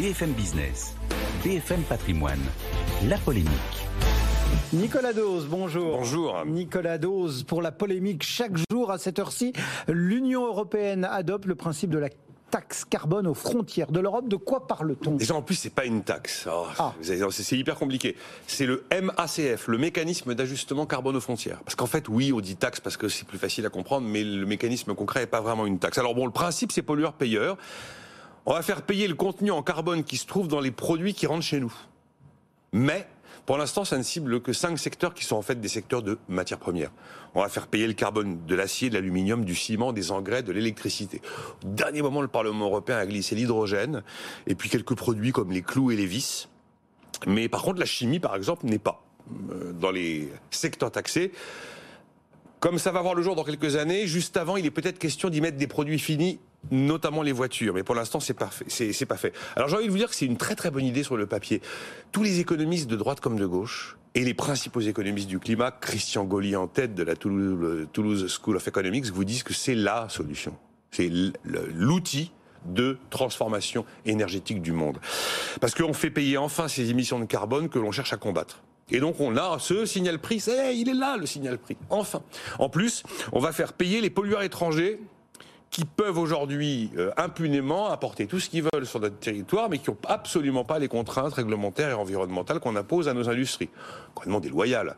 BFM Business, BFM Patrimoine, la polémique. Nicolas Dose, bonjour. Bonjour. Nicolas Dose, pour la polémique, chaque jour à cette heure-ci, l'Union européenne adopte le principe de la taxe carbone aux frontières de l'Europe. De quoi parle-t-on? Déjà, en plus, c'est pas une taxe. Oh, Ah. C'est hyper compliqué. C'est le MACF, le mécanisme d'ajustement carbone aux frontières. Parce qu'en fait, oui, on dit taxe parce que c'est plus facile à comprendre, mais le mécanisme concret n'est pas vraiment une taxe. Alors bon, le principe, c'est pollueur-payeur. On va faire payer le contenu en carbone qui se trouve dans les produits qui rentrent chez nous. Mais, pour l'instant, ça ne cible que cinq secteurs qui sont en fait des secteurs de matières premières. On va faire payer le carbone de l'acier, de l'aluminium, du ciment, des engrais, de l'électricité. Au dernier moment, le Parlement européen a glissé l'hydrogène et puis quelques produits comme les clous et les vis. Mais par contre, la chimie, par exemple, n'est pas euh, dans les secteurs taxés. Comme ça va voir le jour dans quelques années, juste avant, il est peut-être question d'y mettre des produits finis, notamment les voitures. Mais pour l'instant, c'est parfait. Pas fait. Alors j'ai envie de vous dire que c'est une très très bonne idée sur le papier. Tous les économistes de droite comme de gauche et les principaux économistes du climat, Christian Gaulier en tête de la Toulouse, School of Economics, vous disent que c'est la solution. C'est l'outil de transformation énergétique du monde. Parce qu'on fait payer enfin ces émissions de carbone que l'on cherche à combattre. Et donc on a ce signal prix, c'est, il est là le signal prix, enfin. En plus, on va faire payer les pollueurs étrangers qui peuvent aujourd'hui euh, impunément apporter tout ce qu'ils veulent sur notre territoire, mais qui n'ont absolument pas les contraintes réglementaires et environnementales qu'on impose à nos industries. Complètement déloyal.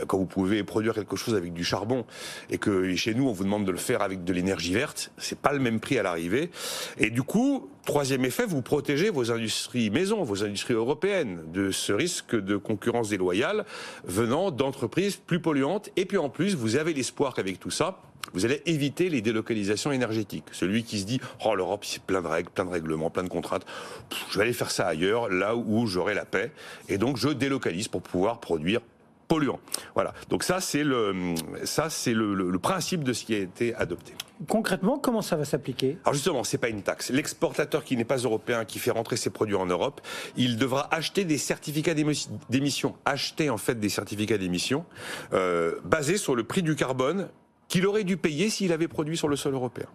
Euh, Quand vous pouvez produire quelque chose avec du charbon et que chez nous on vous demande de le faire avec de l'énergie verte, c'est pas le même prix à l'arrivée. Et du coup, troisième effet, vous protégez vos industries maisons, vos industries européennes de ce risque de concurrence déloyale venant d'entreprises plus polluantes. Et puis en plus, vous avez l'espoir qu'avec tout ça, vous allez éviter les délocalisations énergétiques. Celui qui se dit oh l'Europe c'est plein de règles, plein de règlements, plein de contraintes, Pff, je vais aller faire ça ailleurs, là où j'aurai la paix, et donc je délocalise pour pouvoir produire polluant. Voilà. Donc ça c'est le ça c'est le, le- le principe de ce qui a été adopté. Concrètement, comment ça va s'appliquer? Alors justement, c'est pas une taxe. L'exportateur qui n'est pas européen, qui fait rentrer ses produits en Europe, il devra acheter des certificats d'émission, acheter en fait des certificats d'émission euh, basés sur le prix du carbone qu'il aurait dû payer s'il avait produit sur le sol européen.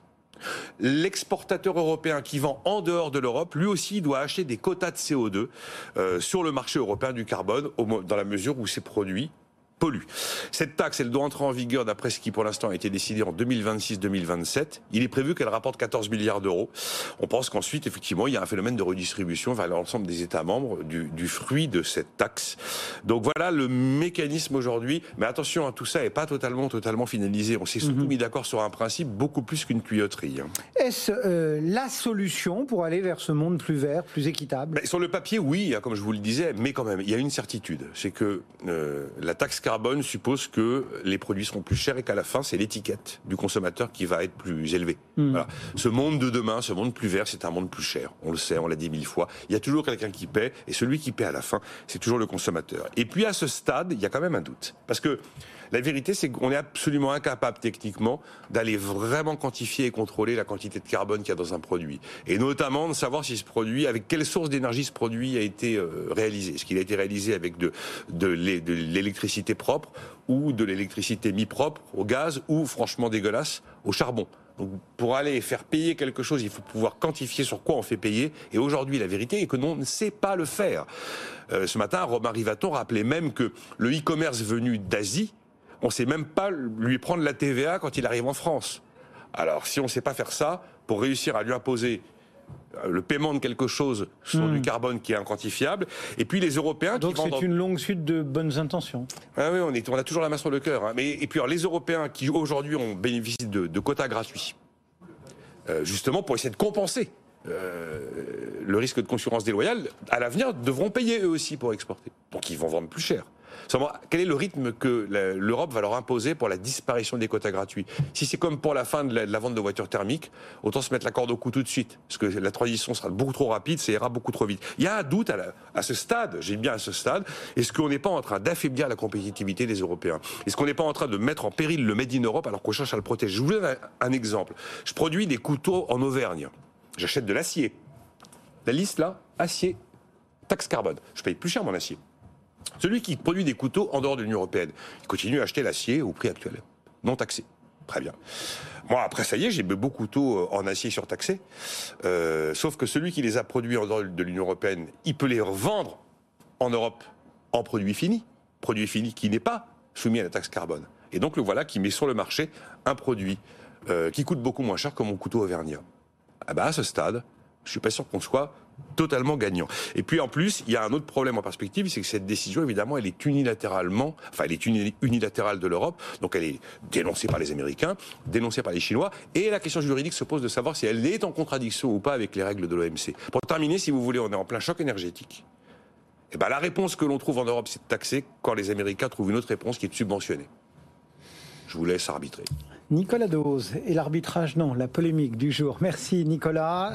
L'exportateur européen qui vend en dehors de l'Europe, lui aussi doit acheter des quotas de CO2 euh, sur le marché européen du carbone, dans la mesure où ces produits Cette taxe, elle doit entrer en vigueur d'après ce qui pour l'instant a été décidé en 2026-2027. Il est prévu qu'elle rapporte 14 milliards d'euros. On pense qu'ensuite, effectivement, il y a un phénomène de redistribution vers l'ensemble des États membres du, du fruit de cette taxe. Donc voilà le mécanisme aujourd'hui. Mais attention, hein, tout ça n'est pas totalement, totalement finalisé. On s'est surtout mis d'accord sur un principe beaucoup plus qu'une tuyauterie. hein. Est-ce euh, la solution pour aller vers ce monde plus vert, plus équitable? Ben, sur le papier, oui, hein, comme je vous le disais, mais quand même, il y a une certitude, c'est que euh, la taxe carbone suppose que les produits seront plus chers et qu'à la fin, c'est l'étiquette du consommateur qui va être plus élevée. Voilà. Ce monde de demain, ce monde plus vert, c'est un monde plus cher. On le sait, on l'a dit mille fois. Il y a toujours quelqu'un qui paie, et celui qui paie à la fin, c'est toujours le consommateur. Et puis à ce stade, il y a quand même un doute, parce que la vérité, c'est qu'on est absolument incapable techniquement d'aller vraiment quantifier et contrôler la quantité de carbone qu'il y a dans un produit. Et notamment de savoir si ce produit, avec quelle source d'énergie ce produit a été euh, réalisé. Est-ce qu'il a été réalisé avec de, de l'électricité propre ou de l'électricité mi-propre au gaz ou franchement dégueulasse au charbon. Donc, pour aller faire payer quelque chose, il faut pouvoir quantifier sur quoi on fait payer. Et aujourd'hui, la vérité est que l'on ne sait pas le faire. Euh, ce matin, Romain Rivaton rappelait même que le e-commerce venu d'Asie, on ne sait même pas lui prendre la TVA quand il arrive en France. Alors, si on ne sait pas faire ça, pour réussir à lui imposer le paiement de quelque chose sur Hmm. du carbone qui est inquantifiable, et puis les Européens Donc qui vendent... c'est une longue suite de bonnes intentions. Ah oui, on, est, on a toujours la main sur le cœur. hein. Mais, et puis alors, les Européens qui aujourd'hui ont bénéficié de, de quotas gratuits, euh, justement pour essayer de compenser euh, le risque de concurrence déloyale, à l'avenir devront payer eux aussi pour exporter. Donc ils vont vendre plus cher. Seulement, quel est le rythme que l'Europe va leur imposer pour la disparition des quotas gratuits? Si c'est comme pour la fin de la, vente de voitures thermiques, autant se mettre la corde au cou tout de suite, parce que la transition sera beaucoup trop rapide, ça ira beaucoup trop vite. Il y a un doute à, ce stade, j'ai bien à ce stade, est-ce qu'on n'est pas en train d'affaiblir la compétitivité des Européens? Est-ce qu'on n'est pas en train de mettre en péril le Made in Europe alors qu'on cherche à le protéger? Je vous donne un exemple. Je produis des couteaux en Auvergne. J'achète de l'acier. La liste là, acier, taxe carbone. Je paye plus cher mon acier. Celui qui produit des couteaux en dehors de l'Union européenne, il continue à acheter l'acier au prix actuel, non taxé. Très bien. Moi, après, ça y est, j'ai beaux couteaux en acier surtaxés. Euh, sauf que celui qui les a produits en dehors de l'Union européenne, il peut les revendre en Europe en produits finis. Produit fini qui n'est pas soumis à la taxe carbone. Et donc, le voilà qui met sur le marché un produit euh, qui coûte beaucoup moins cher que mon couteau auvergnat. Ah bah, à ce stade, je suis pas sûr qu'on soit totalement gagnant. Et puis en plus, il y a un autre problème en perspective, c'est que cette décision, évidemment, elle est unilatéralement, enfin, elle est unilatérale de l'Europe, donc elle est dénoncée par les Américains, dénoncée par les Chinois, et la question juridique se pose de savoir si elle est en contradiction ou pas avec les règles de l'OMC. Pour terminer, si vous voulez, on est en plein choc énergétique. Et eh ben, la réponse que l'on trouve en Europe, c'est de taxer quand les Américains trouvent une autre réponse qui est de subventionner. Je vous laisse arbitrer. Nicolas Dose et l'arbitrage, non, la polémique du jour. Merci Nicolas.